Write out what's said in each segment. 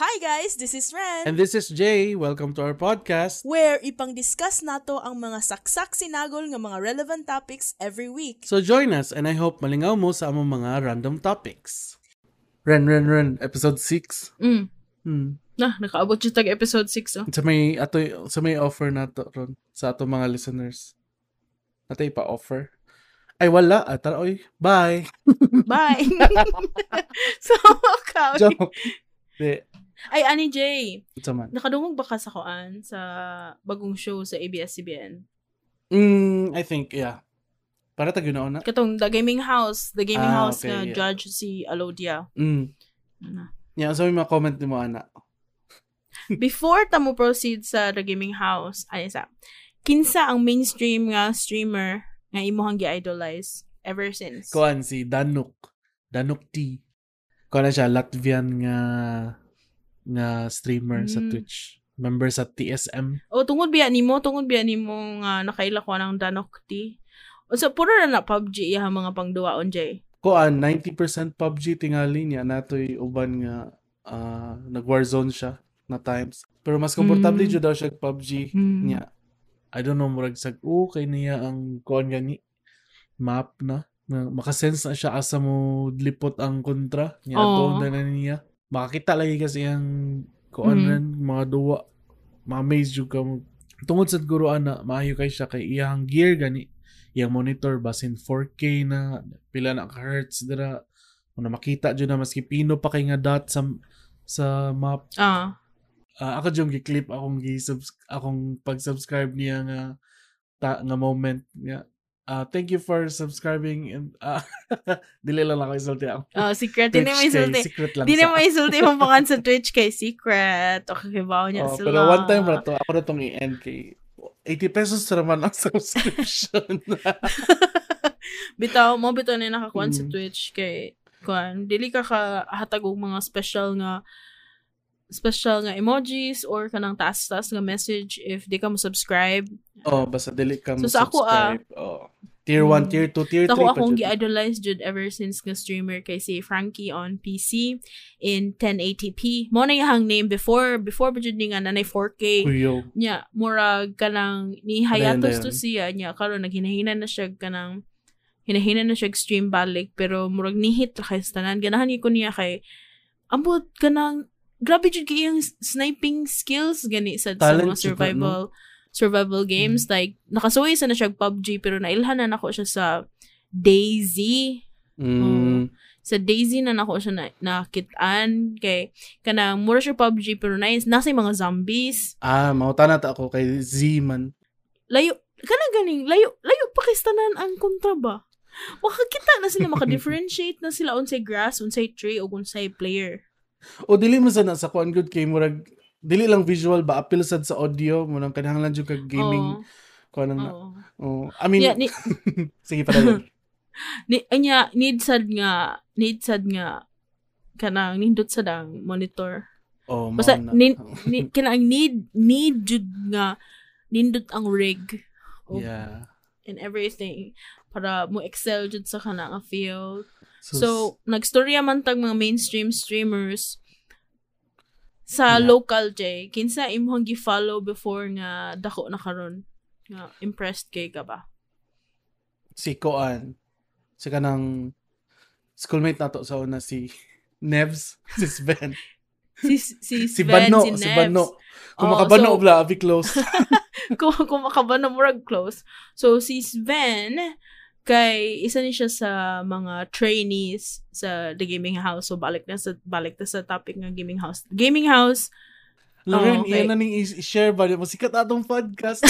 Hi guys, this is Ren. And this is Jay. Welcome to our podcast. where ipang-discuss nato ang mga saksak sinagol nga mga relevant topics every week. So join us and I hope malingaw mo sa among mga random topics. Ren, Ren, Ren, episode 6. Mm. Hmm. Na, nakaabot siya tag episode 6 oh. Sa may, ato, sa may offer na to, Ron, sa ato mga listeners. Nato ipa-offer. Ay, wala. Ah, tara, oy. Bye. Bye! so, okay. Joke. Di. Ay, Ani Jay, Ito man. nakadungog ba ka sa koan sa bagong show sa ABS-CBN? Mm, I think, yeah. Para tag yun na. Katong The Gaming House, The Gaming Ah, House okay, nga yeah. judge si Alodia. Mm. Ano. Yeah, so may mga comment ni mo, ana. Before ta mo proceed sa The Gaming House, ano sa, kinsa ang mainstream nga streamer nga imuhang gi-idolize ever since? Kuan si Danuk. Danuk T. Kuan na siya, Latvian nga nga streamer sa Mm. Twitch. Member sa TSM. O tungod biya nimo, tungod biya nimo nga nakaila ko ng Danokti. O sa puro na na PUBG iya mga pangduwaon jay. Kuan, 90% PUBG tingali niya. Natoy uban nga ah, nag-warzone siya na times. Pero mas komportable Mm. jud daw siya PUBG Hmm. niya. I don't know, murag sag, oh, kay niya ang kuan gani map na. Na- Makasense na siya asa mo lipot ang kontra. Niya, Oo. oh. na niya. Makakita lagi kasi ang kuan Mhm. rin, mga duwa. Ma-amaze jud ka mo. Tungod sa guro ana, maayo kay siya kay iyang gear gani. Iyang monitor basin 4K na pila na hertz dira. Kung na makita jud na maski pino pa kay nga dot sa sa map Ah. Ah, ako yung gi-clip akong gi akong pag-subscribe niya nga ta, nga moment niya. Ah, thank you for subscribing and ah, dili lang ako isulti ako. Ah, secret hindi mo isulti. secret lang Di sa. na mo isulti mo pangan sa Twitch kay secret. O kakibaw niya Oh, sila. pero one time na to, ako na tong i-end kay 80 pesos naman ang subscription. bitaw mo bitaw na nakakuan sa Mm. Twitch kay kuan dili ka ka hatag og mga special nga special nga emojis or kanang taas-taas nga message if di ka mo subscribe. oh, basta dili ka mo So, sa ako, subscribe. oh. Tier 1, mm, tier 2, tier 3 Ako pa akong gi-idolize jud ever since nga streamer kay si Frankie on PC in 1080p. Mo na iyang name before before pa jud ni nga nanay 4K. Kuyo. Nya murag kanang ni hiatus Dayon, to siya nya karon naghinahinan na siya kanang hinahinan na siya stream balik pero murag nihit ra kay tanan ganahan ko niya kay ambot kanang grabe jud kay iyang sniping skills gani sa, sa mga jud ka, survival survival games. Like nakasuwi sa na siya PUBG pero nailhanan ako siya sa Daisy. Mm. sa Daisy na nako siya na nakitaan. Kay kanang mura siya PUBG pero nice nasa mga zombies. Ah, mauta na ta ako kay Z-man. layo kana ganing layo layo pakistanan ang kontra ba? Makakita na sila maka-differentiate na sila unsay grass unsay tree o unsay player O dili mo sana sa kuan good kay murag dili lang visual ba appeal sad sa audio mo nang kanahanglan jud kag gaming Oo, kuan na. oo. Oh, I mean Yeah, ni, sige pa dali. ni anya need sad nga need sad nga kanang nindot sad ang monitor Oh, basta ni, ni kanang need need jud nga nindot ang rig o- yeah. and everything para mo excel jud sa kanang field So, So, nagstorya man tag mga mainstream streamers sa Yeah. local J. Kinsa imong gi-follow before nga dako na karon nga impressed kay ka ba? si Koan, si kanang schoolmate nato sa una si Nevs, si Sven. Si si si Sven, Bano, si, si Nebs. Bano. Kung Oo, makabano so- bla, abi close. kung, kung makabano murag close. So, si Sven, kay isa ni siya sa mga trainees sa The Gaming House. So, balik na sa, balik na sa topic ng Gaming House. Gaming House, Lorraine, Oh, okay. iyan na ning i-share ba? Masikat atong podcast.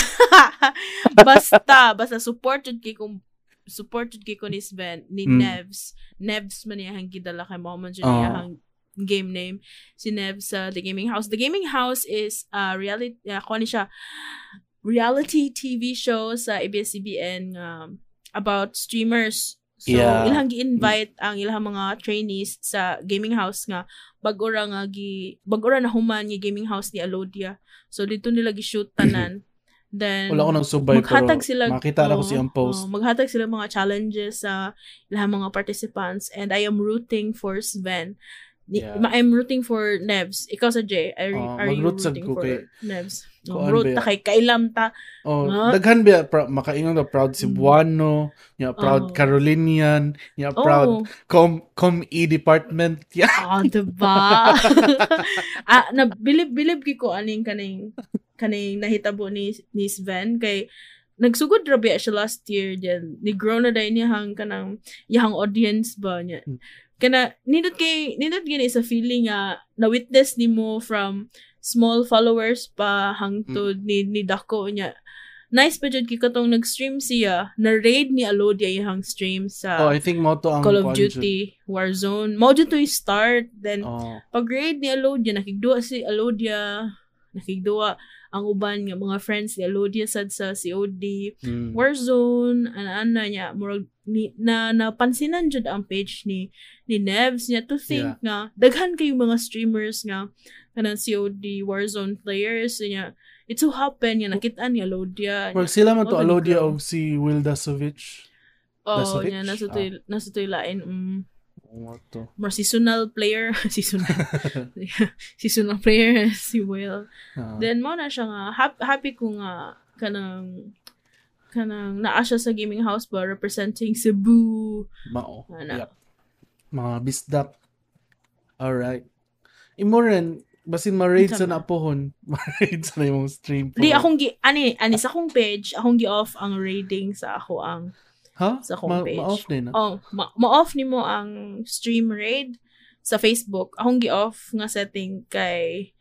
basta basta supported kay kung supported kay ko ni Sven ni Mm. Nevs Nevs man iyang gidala kay mo man Oo. iyang game name si Nevs sa The Gaming House The Gaming House is a reality uh, siya reality TV show sa ABS-CBN um, about streamers. So Yeah. ilang gi-invite ang ilang mga trainees sa gaming house nga bago ra nga gi bago ra na human nga gaming house ni Alodia. So dito nila gi-shoot tanan. Then Wala ko nang subay pero maghatag sila makita na ko oo, siyang post. oo, maghatag sila mga challenges sa ilang mga participants. And I am rooting for Sven. Ni- Yeah. ma- I'm rooting for Nevs. Ikaw sa J, are, Oh, are you rooting ko for kay- Nevs? Kuan Oh, root ta kay kailam ta. Oh, Nga. daghan ba pra, makaingon ka proud Cebuano, nya proud Oh. Carolinian, proud Oh, com com e department. Yeah. ah, diba? ah, na bilib bilib ko aning kaning kaning nahitabo ni ni Sven kay nagsugod ra siya last year diyan. Ni grow na dai niya hang kanang yahang audience ba niya. Hmm. Kana nindot kay nindot gini sa feeling nga na witness nimo from small followers pa hangtod ni ni dako niya. Nice pa jud kay katong nag-stream siya na raid ni Alodia iyang stream sa Oh, I think mo to ang Call of. Duty Warzone. Mao jud to start then Oh. pag raid ni Alodia, nakigduwa si Alodia, nakigduwa ang uban nga mga friends ni Alodia sad sa COD, Mm. Warzone, ana-ana niya, murag ni, na napansinan jud ang page ni ni Nevs niya to think nga daghan kayo mga streamers nga kanang COD Warzone players niya. It so happen nga nakita ni Alodia. Pag sila man to grow. og si Will Dasovich. Oh, Dasovich? niya nasa toy nasa toy lain. Mm. Mo to. more seasonal player seasonal seasonal player si Will Ah. then mo na siya nga hap- happy ko nga kanang kanang naa siya sa gaming house ba representing Cebu Mao. Ano? Yep. Mga bisdak. Alright. Imo rin, basin ma-raid sa napohon, ma-raid sa na yung stream. di akong gi ani ani sa akong page akong gi off ang rating sa ako ang ha? sa akong Ma-. Ma-off din na? oh ma- ma-off nimo ang stream raid sa Facebook akong gi off nga setting kay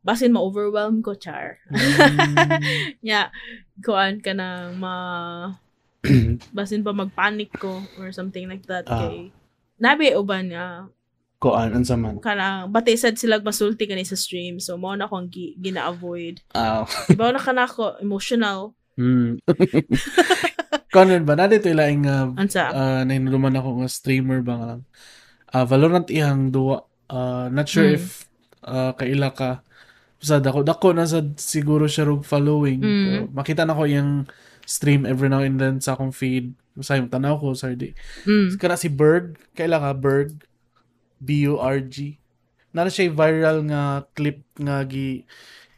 basin ma-overwhelm ko char Mm. yeah kuan ka na ma basin pa magpanic ko or something like that Ah. kay nabi uban nga Kuan, unsa man. kana batisad sila masulti kani sa stream so mo na akong gi, gina-avoid Ah. ibaw na kana ko emotional Mm. Kanon ba? Nadi ito ilaing nga ansa uh, nahinuduman ako nga streamer ba nga. Ah, Valorant ihang duwa. Ah, not sure Mm. if ah, kaila ka. Sa dako dako na sa siguro siya rog following. Mm. Pero makita na ko yung stream every now and then sa akong feed. Sa yung tanaw ko, sorry. mm. Kana si Berg, kaila ka Berg B-U-R-G. Nara siya yung viral nga clip nga gi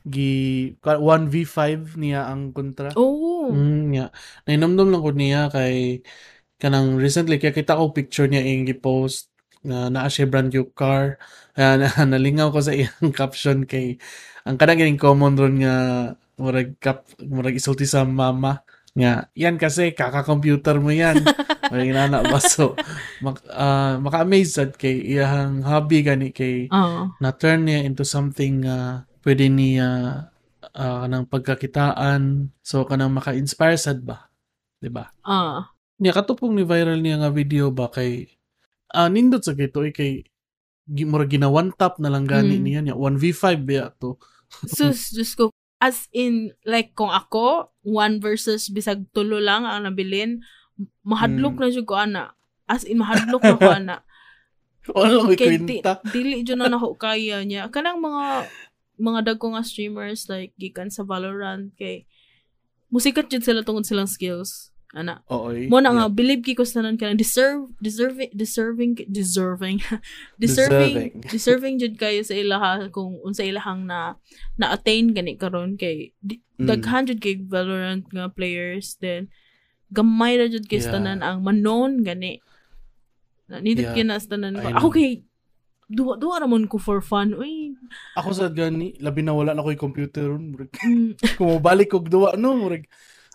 gi 1v5 niya ang kontra. oh Mm, yeah. Nainomdom lang ko niya kay kanang recently kaya kita ko picture niya yung gi-post na naa siya brand new car. Kaya na, nalingaw ko sa iyang caption kay ang kanang gining common ron nga murag kap murag isulti sa mama nga yan kasi kaka-computer mo yan. Murag inana ba so mak, ah, maka-amaze sad kay iyang hobby gani kay oh na-turn niya into something uh, pwede niya uh, kanang pagkakitaan. So, kanang maka-inspire sad ba? 'Di ba? ah Niya katupong ni viral niya nga video ba kay ah nindot sa kito eh, kay mura gina one tap na lang gani Mm. niya niya 1v5 ba to. sus just ko as in like kung ako one versus bisag tulo lang ang nabilin mahadlok Mm. na jud ko ana as in mahadlok na ko ana Wala ko Kay di, dili dyan na nako kaya niya. Kanang mga mga dagko nga streamers like gikan sa Valorant kay musikat jud sila tungod silang skills. Ana. Oo. eh. Mo na nga believe ki ko sa tanan kanang deserve deserving deserving deserving deserving deserving jud kayo sa ilaha kung unsa ilahang na na attain gani karon kay Mm. daghan jud kay Valorant nga players then gamay ra jud kay Yeah. tanan ang manon gani na nidot Yeah. kay na sa tanan I ako kay duwa duwa ramon ko for fun uy Ako sa gani, labi na wala na ko yung computer ron. Murag, mm, kung mabalik kog duwa no, murag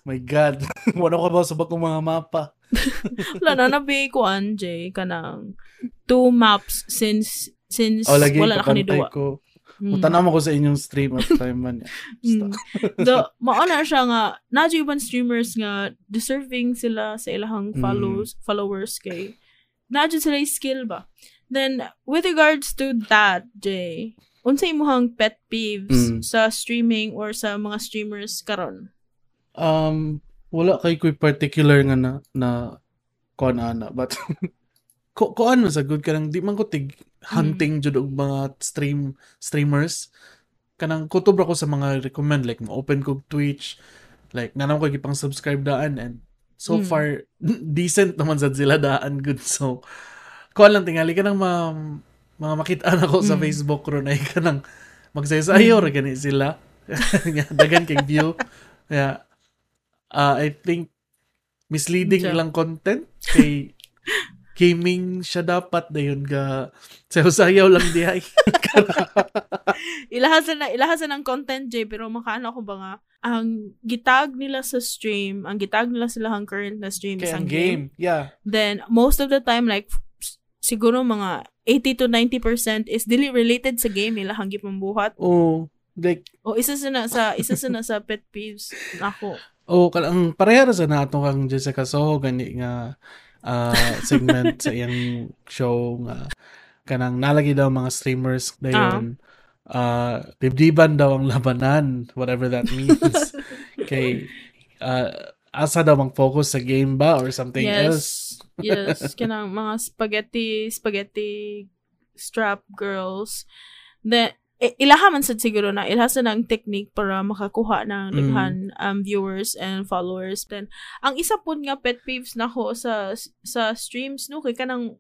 my god. wala ko ba sa bakong mga mapa. wala na nabi ko anjay kanang two maps since since O lagi wala na kani kapantay duwa ko. Mm. Naman ko sa inyong stream at time man. Mm. Do, mauna siya nga, nadyo ibang streamers nga, deserving sila sa ilahang Mm. follows, followers kay, nadyo sila yung skill ba? Then, with regards to that, Jay, unsa imuhang pet peeves Mm. sa streaming or sa mga streamers karon? Um, wala kay ko'y particular nga na, na kuan ana. But, ko kuan man sa good kanang di man ko tig hunting jud og mga stream streamers kanang kutob ra ko sa mga recommend like ma-open ko Twitch like nanam ko gipang subscribe daan and so Mm. far decent naman sad sila daan good so kuan lang tingali kanang ma mga makita na ko sa Mm. Facebook ro na ka nang magsayaw ra gani sila. Dagan kay view. Kaya uh, I think misleading Siya. ilang content kay gaming siya dapat dayon ga sayaw-sayaw lang dihay. ilahasan na ilahasan ng content Jay pero makaano ko ba nga ang gitag nila sa stream ang gitag nila sila ang current na stream Kaya isang ang game. game. Yeah. then most of the time like siguro mga 80 to 90% is dili related sa game nila hang gipambuhat Oh, like o isa sa na sa isa sa na sa pet peeves nako Oh, kalang pareha ra sa nato kang Jessica Soho gani nga ah, segment sa iyang show nga kanang nalagi daw mga streamers dayon. Ah. Dibdiban daw ang labanan whatever that means. Kay ah, asa daw mang focus sa game ba or something else yes yes kanang mga spaghetti spaghetti strap girls then ilaha man sad siguro na ilaha sa ng technique para makakuha ng Mm. daghan um, viewers and followers then ang isa pud nga pet peeves nako sa sa streams no kay kanang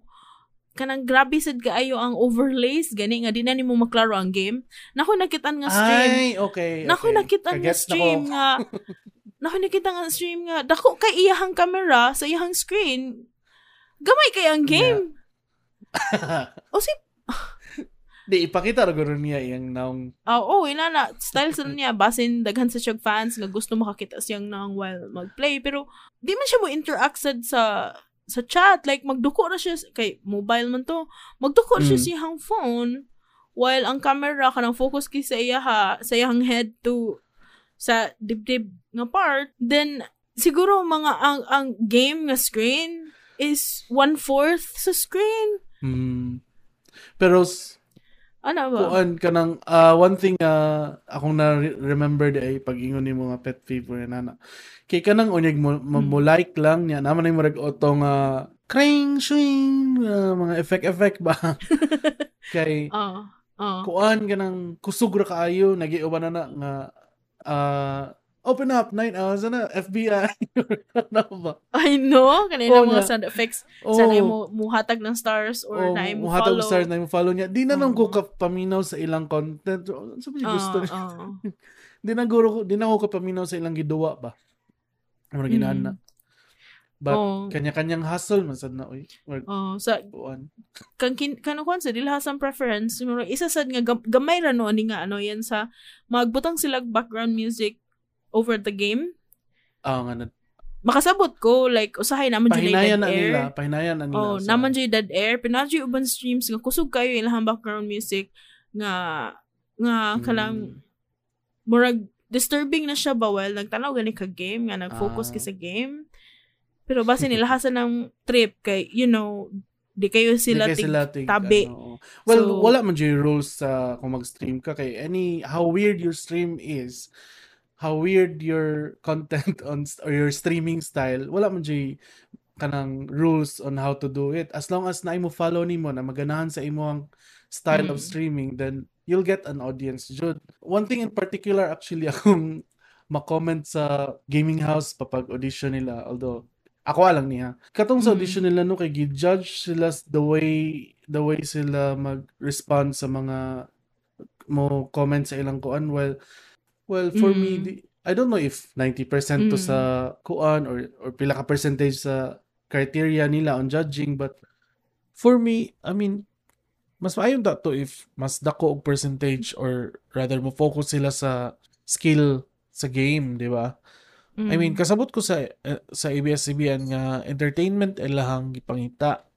kanang grabe sad kaayo ang overlays gani nga di na nimo maklaro ang game nako nakitaan nga stream ay okay Nako okay. nakita nga Kagets na ko. stream nga. Nako nakita nga stream nga. Dako kay iyahang camera sa iyahang screen. Gamay kay ang game. O si di ipakita ra guro niya iyang naong Ah, oh, ina na style sa niya basin daghan sa siyang fans nga gusto makakita siyang nang while magplay pero di man siya mo interact sad sa sa chat like magduko na siya kay mobile man to magduko siya Mm. sa iyang phone while ang camera kanang focus kay sa iya ha, sa iyang head to sa dibdib nga part then siguro mga ang ang game nga screen is one fourth sa screen. Hmm. pero ano ba? kuan kanang ah, one thing uh, akong na remember di ay pag-ingon ni mga pet peeve ko na na kay kanang unyag mo, mo, Mm. mo like lang niya. Naman ay murag auto nga kring swing ah, mga effect effect ba? Kay oh oh kuan kanang kusog ra kaayo nagiuban na na nga ah, open up night hours na FBI ano ba? I know. Kanina Oo mga sound effects oh, Sana mo muhatag ng stars or oh, na mo muhatag follow. stars na mo follow niya. Di na lang ko Oo. kapaminaw sa ilang content. Sabi niya gusto niya. oo. di na guro ko di na ako kapaminaw sa ilang giduwa ba? Ano ginaan na but Oo. kanya-kanyang hustle man sad na oy or Oo, sa kuan kan kin kano kwan sa dilhasang preference siguro isa sad nga gam- gamay ra no ani nga ano yan sa magbutang sila background music over the game ah nga na makasabot ko like usahay naman jud dead na air nila pahinayan na nila oh sa- naman jud dead air pinadyo uban streams nga kusog kayo ilahang background music nga nga kalang Mm. murag disturbing na siya ba well nagtanaw gani ka game nga nag-focus Ah. ka sa game pero base nilahasan ng trip kay you know di kayo sila, Di sila tig- tabi. ano. Well, So- wala man dyan yung rules sa kung mag-stream ka kay any how weird your stream is, how weird your content on st- or your streaming style, wala man dyan kanang rules on how to do it. As long as na mo follow nimo na maganahan sa imo ang style of Mm. streaming, then you'll get an audience jud. One thing in particular actually akong ma-comment sa gaming house papag audition nila although ako alang niya. Katong sa Mm. audition nila no kay gi-judge sila the way the way sila mag-respond sa mga mo comment sa ilang kuan well well for me Mm. di- I don't know if 90% to Mm. sa kuan or or pila ka percentage sa criteria nila on judging but for me I mean mas maayon dato if mas dako og percentage or rather mo focus sila sa skill sa game, di ba? I mean, Mm. kasabot ko sa eh, sa ABS-CBN nga entertainment ay lahang gipangita.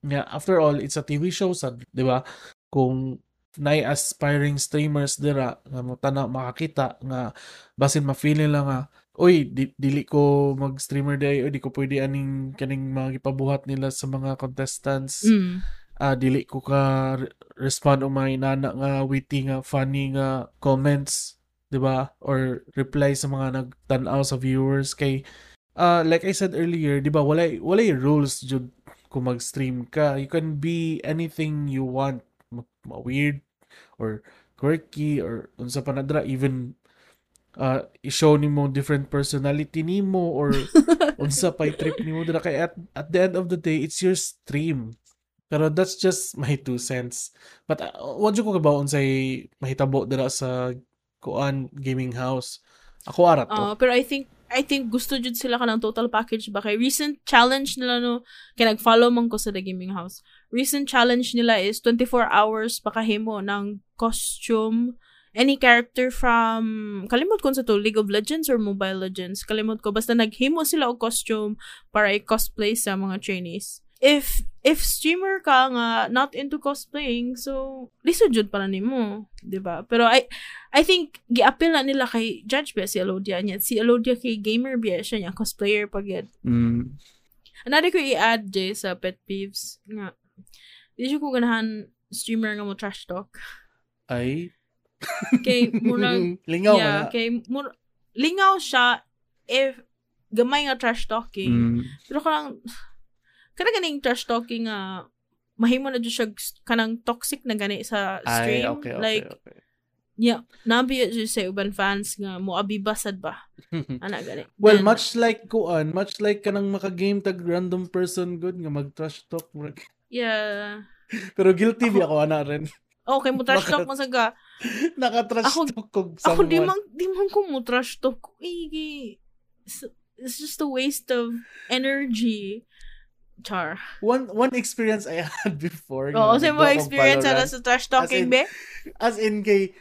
Nga after all, it's a TV show sa, 'di ba? Kung nay aspiring streamers dira nga mo tana makakita nga basin ma-feel nila nga oy di, dili ko mag-streamer day o di ko pwede aning kaning mga gipabuhat nila sa mga contestants Mm. ah dili ko ka re- respond o mga inana nga witty nga funny nga comments 'di ba? Or reply sa mga nagtan-aw sa viewers. Kay ah like I said earlier 'di ba wala wala rules jud kung mag-stream ka. You can be anything you want. Ma- weird or quirky or unsa pa nadra even uh, i-show nimo different personality nimo or unsa pa trip nimo dira. Kay at, at the end of the day it's your stream. Pero that's just my two cents. But uh, what ko kabaon say mahitabo dira sa kuan gaming house. Ako ara to. Uh, pero I think I think gusto jud sila ka ng total package ba kay recent challenge nila no kay nag-follow man ko sa The Gaming House. Recent challenge nila is 24 hours pakahimo ng costume any character from kalimot ko sa to League of Legends or Mobile Legends kalimot ko basta naghimo sila og costume para i-cosplay sa mga trainees if if streamer ka nga not into cosplaying so lisod jud para nimo di ba pero i i think giapil na nila kay Judge ba si Alodia niya si Alodia kay gamer ba siya niya cosplayer pag yun Mm. another ko i-add jay sa pet peeves nga di siya ko ganahan streamer nga mo trash talk Ay. kay murag Lingaw yeah man. kay mur lingaw siya if gamay nga trash talking Mm. Pero kanang, kanang ganing trash talking nga, mahimo na dyan siya kanang toxic na gani sa Ay, stream. okay, okay, like, okay. yeah, nabi dyan sa uban fans nga mo abibasad ba? Ana gani. well, And- much like kuan, much like kanang maka-game tag random person good nga mag-trash talk. murag. Yeah. Pero guilty Ako- bi ako ana rin. Okay, mo trash talk mo sa ga. Naka-trash Ako- talk kog Ako di someone. man, di man ko mo trash talk. Igi, it's, it's just a waste of energy. Char. One one experience I had before. Oo, nga, sa mo experience na sa trash talking, in- be? As in kay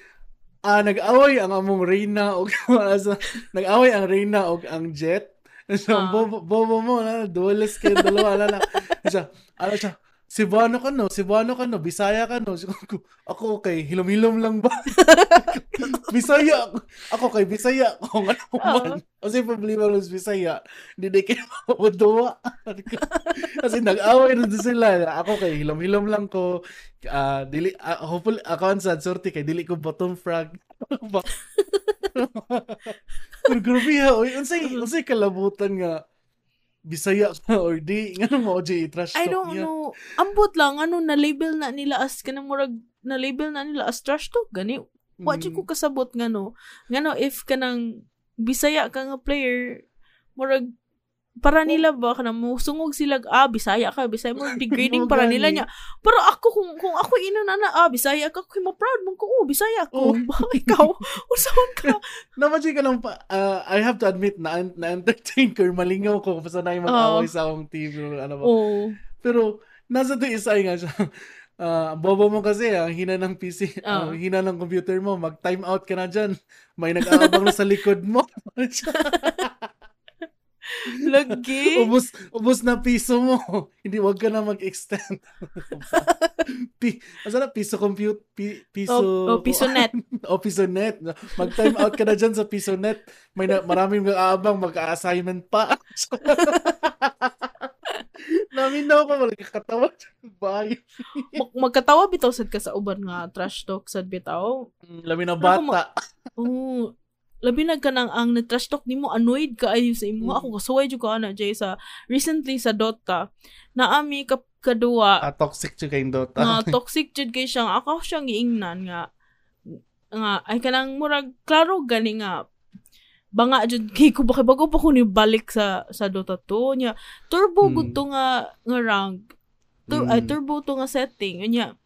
ah nag-away ang among Reyna og asa nag-away ang Reyna og ang Jet. So, Ah. bobo, bobo mo na duelist kayo dalawa na na. Siya, ano siya, Cebuano ka no, Cebuano ka no, Bisaya ka no. Ako, okay, hilom-hilom lang ba? Bisaya ako. Ako kay Bisaya ako ano man. Kasi problema ng Bisaya, hindi di kayo mabuduwa. Kasi nag-away na doon sila. Ako kay hilom-hilom lang ko. Ah, dili ah, hopefully ako ang sad sorti kay dili ko bottom frag. Pero grabe ha, oy, unsay unsay kalabutan nga Bisaya ka or di ngano mo OJ trash I talk don't niya. know. Ambot lang, ano, na-label na nila as, kanang murag, na-label na nila as trash talk, gani. Wa Mm. ko kasabot nga no. Nga no, if kanang bisaya ka nga player, murag, para nila ba, kanang musungog sila, ah, bisaya ka, bisaya mo, degrading para nila niya. Pero ako, kung, kung ako ino na na, ah, bisaya ka, kung ma-proud mo ko, oh, bisaya ko. Oo. Ba, ikaw, usawan ka. Naman ka lang pa, ah, I have to admit na na-entertain ko, malingaw ko kasi na yung mag-away sa akong team. Ano ba. Oh, Pero, nasa to isa nga siya. Ah, bobo mo kasi, ang hina ng PC, ang Oo. hina ng computer mo, mag-time out ka na dyan. May nag-aabang na sa likod mo. lagi. ubus, ubus na piso mo. Hindi, wag ka na mag-extend. Pi, asa na, piso compute, pi, piso, Oh, oh, piso net. o piso net. Mag-time out ka na dyan sa piso net. May na, maraming mag-aabang, mag-assignment pa. Namin na ako, magkakatawa. Bayo. Mag- magkatawa bitaw sad ka sa uban nga trash talk sad bitaw. Lamin na bata. Oo. Labi na ka nang ang na-trash talk nimo annoyed ka ayo sa imo Mm. ako kasuway jud ko ana jay sa recently sa Dota naami ka kadua Ah, toxic siya kayong Dota. nga toxic jud kay siya nga ako siyang giingnan nga nga ay kanang murag klaro gani nga banga jud kay ko bakit bago pa ko ni balik sa sa Dota 2 nya turbo Mm. gud to nga nga rank Tur- ay Mm. turbo to nga setting nya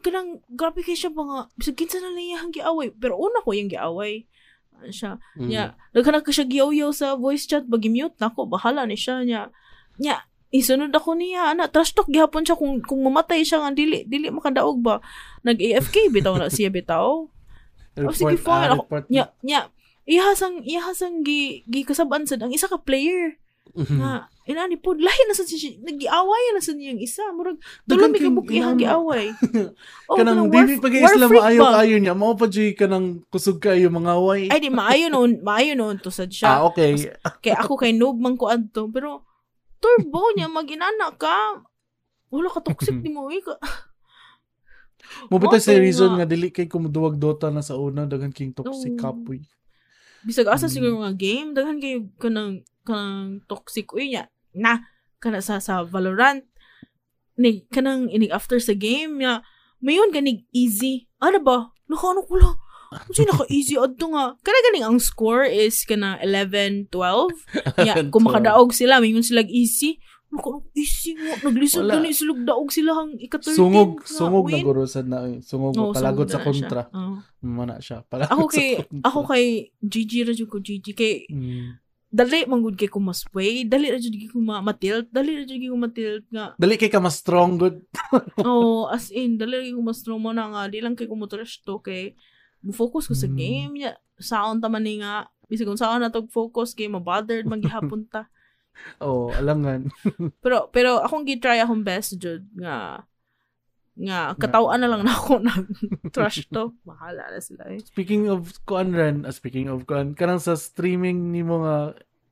kanang grabe kay siya mga bisag kinsa na lang iyang giaway pero una ko yung giaway siya. Mm. nya daghan ka siya giyaw sa voice chat bagi mute nako bahala ni siya nya. Nya isunod ako niya ana trash talk gihapon siya kung kung mamatay siya nga dili dili makadaog ba? Nag AFK bitaw na siya bitaw. Oh, sige, fine. ah, Ako- nya nya ihasang ihasang gi gi kasaban sad ang isa ka player Mhm. nga inani po lahi na sad siya nag-giaway na sad niyang isa. Murag mi kayong kabuk ihang inana. giaway. Oh, kanang war- dili pag war islam freak maayo kayo niya. Mao pa jud kanang kusog kayo mga way ay di maayo noon maayo noon to sad siya. Ah okay. Kay ako kay noob man ko adto. Pero turbo niya maginana ka. Wala ka toxic ni mo ika. Mo bitaw sa reason nga. dili kay kumuduwag Dota na sa una daghan king toxic Oo. kapoy bisag asa Mm. siguro nga game daghan kay kanang kanang toxic uy niya na kana sa sa Valorant. Ni kanang inig after sa game niya mayon ganig easy. Ano ba? Naka ano ko lang. Kasi naka easy adto nga. Kana ganing ang score is kana 11 12 ya kung 12. makadaog sila mayon sila easy Naku, ising mo. Naglisod Wala. gani sulog daog sila hang ika-13. Sungog, nga sungog na gurusad na. eh. Sungog, Oo, palagot sungog sa na kontra. Oo. Mana siya. Palagot Ako sa kay kontra. ako kay Gigi ra jud ko Gigi kay Mm. dali man gud kay ko mas way, dali ra jud ko ma- matilt, dali ra jud ko matilt nga. Dali kay ka mas strong good. oh, as in dali ko mas strong mo na nga di lang kay ko mo trash to kay focus ko sa Mm. game niya. Sound ta man ni nga bisag kung saan na tog focus kay mabothered man gihapon ta. Oh, alangan. Pero pero akong gi-try akong best jud nga nga katawan na lang na ako nag trash to. Bahala na sila eh. Speaking of kuan ren, ah, speaking of kuan, kanang sa streaming ni mo nga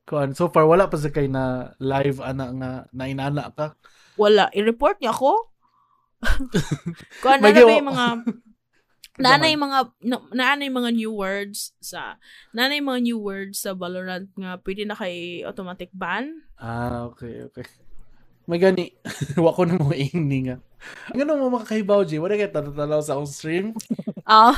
kuan, so far wala pa sa kay na live ana nga nainana ka. Wala. I-report niya ako. May na ba yung mga Nanay mga na- naanay mga new words sa nanay mga new words sa Valorant nga pwede na kay automatic ban. Ah, okay, okay. May gani. Wa ko na mo ingni nga. Ang ano mo makakahibaw, G? Wala kaya tatalaw sa akong stream? Ah,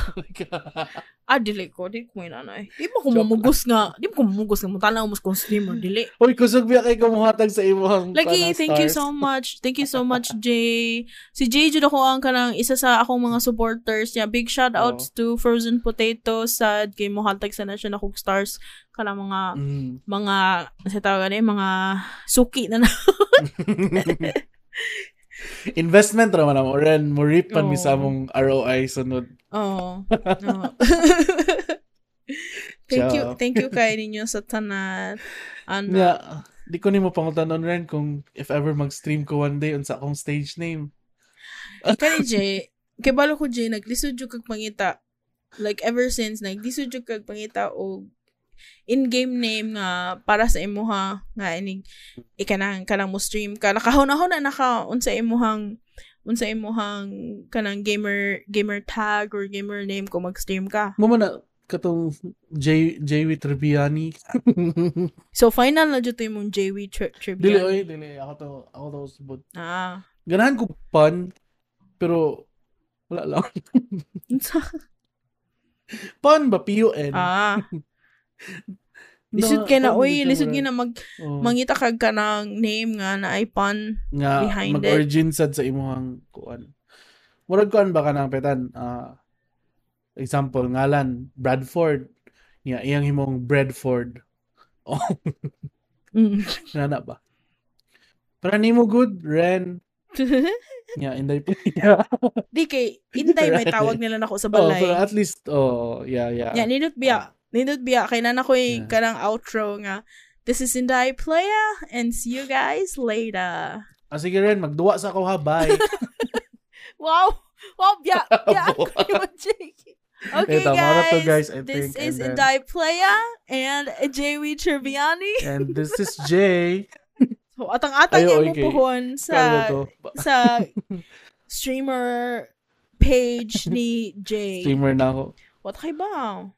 ah dili ko, di ko may nanay. Di mo ko mamugos nga, di mo ko mamugos nga mo tanaw mo sa kong streamer, dili. Uy, kusog biya kay kumuhatag sa imong Lagi, thank you so much. Thank you so much, Jay. Si Jay, jud ako ang kanang isa sa akong mga supporters niya. Big shout outs to Frozen Potato sa kay mo haltag sa na siya na kog stars kanang mga Mm. mga sa tawag ni mga suki na na. Investment raman mo. Ren, mo ripan mi sa Oo. among ROI sunod. Oo. Oo. thank you, Ciao. thank you kay ninyo sa tanan. Ano? Nga, di ko nimo pangutanon ren kung if ever mag-stream ko one day unsa akong stage name. Kani Jay, kay balo ko Jay, naglisod jud kag pangita. Like ever since, naglisod jud kag pangita o in-game name nga para sa imuha nga inig ikanang kanang mo stream ka nakahuna na naka unsa imuhang unsa imuhang kanang gamer gamer tag or gamer name kung mag-stream ka. Mo man na katong J J Tribiani. So final na jud imong JW tri- dili trivia. oy, dili ako to ako to subot. Ah. Ganahan ko fun pero wala lang. Fun ba PUN? ah. Lisod kay na, uy, lisod kay na mag, Oh. mangita kag kanang name nga na pun. nga behind mag-origin sad sa imong kuan. Murag kuan ba kanang petan? Ah example ngalan Bradford. Nga iyang himong Bradford. Oh, Mm. nana ba? Para nimo good Ren. Nga inday po. yeah. Di kay, inday may tawag nila nako sa oh, balay. pero at least oh, yeah, yeah. Ya, nindot biya. Nindot biya. Kay na ko Yeah. kanang outro nga. This is Inday Playa and see you guys later. Ah, sige Ren, magduwa sa ako ha. Bye. Wow! Wow, biya! Biya! Ako yung Jake. Okay, Eto, mga to, guys. guys, I This think, is and then- Inday Playa and JW Triviani. And this is Jay. So, atang-atang yung okay. Kano sa sa streamer page ni Jay. Streamer na ako. What kay ba?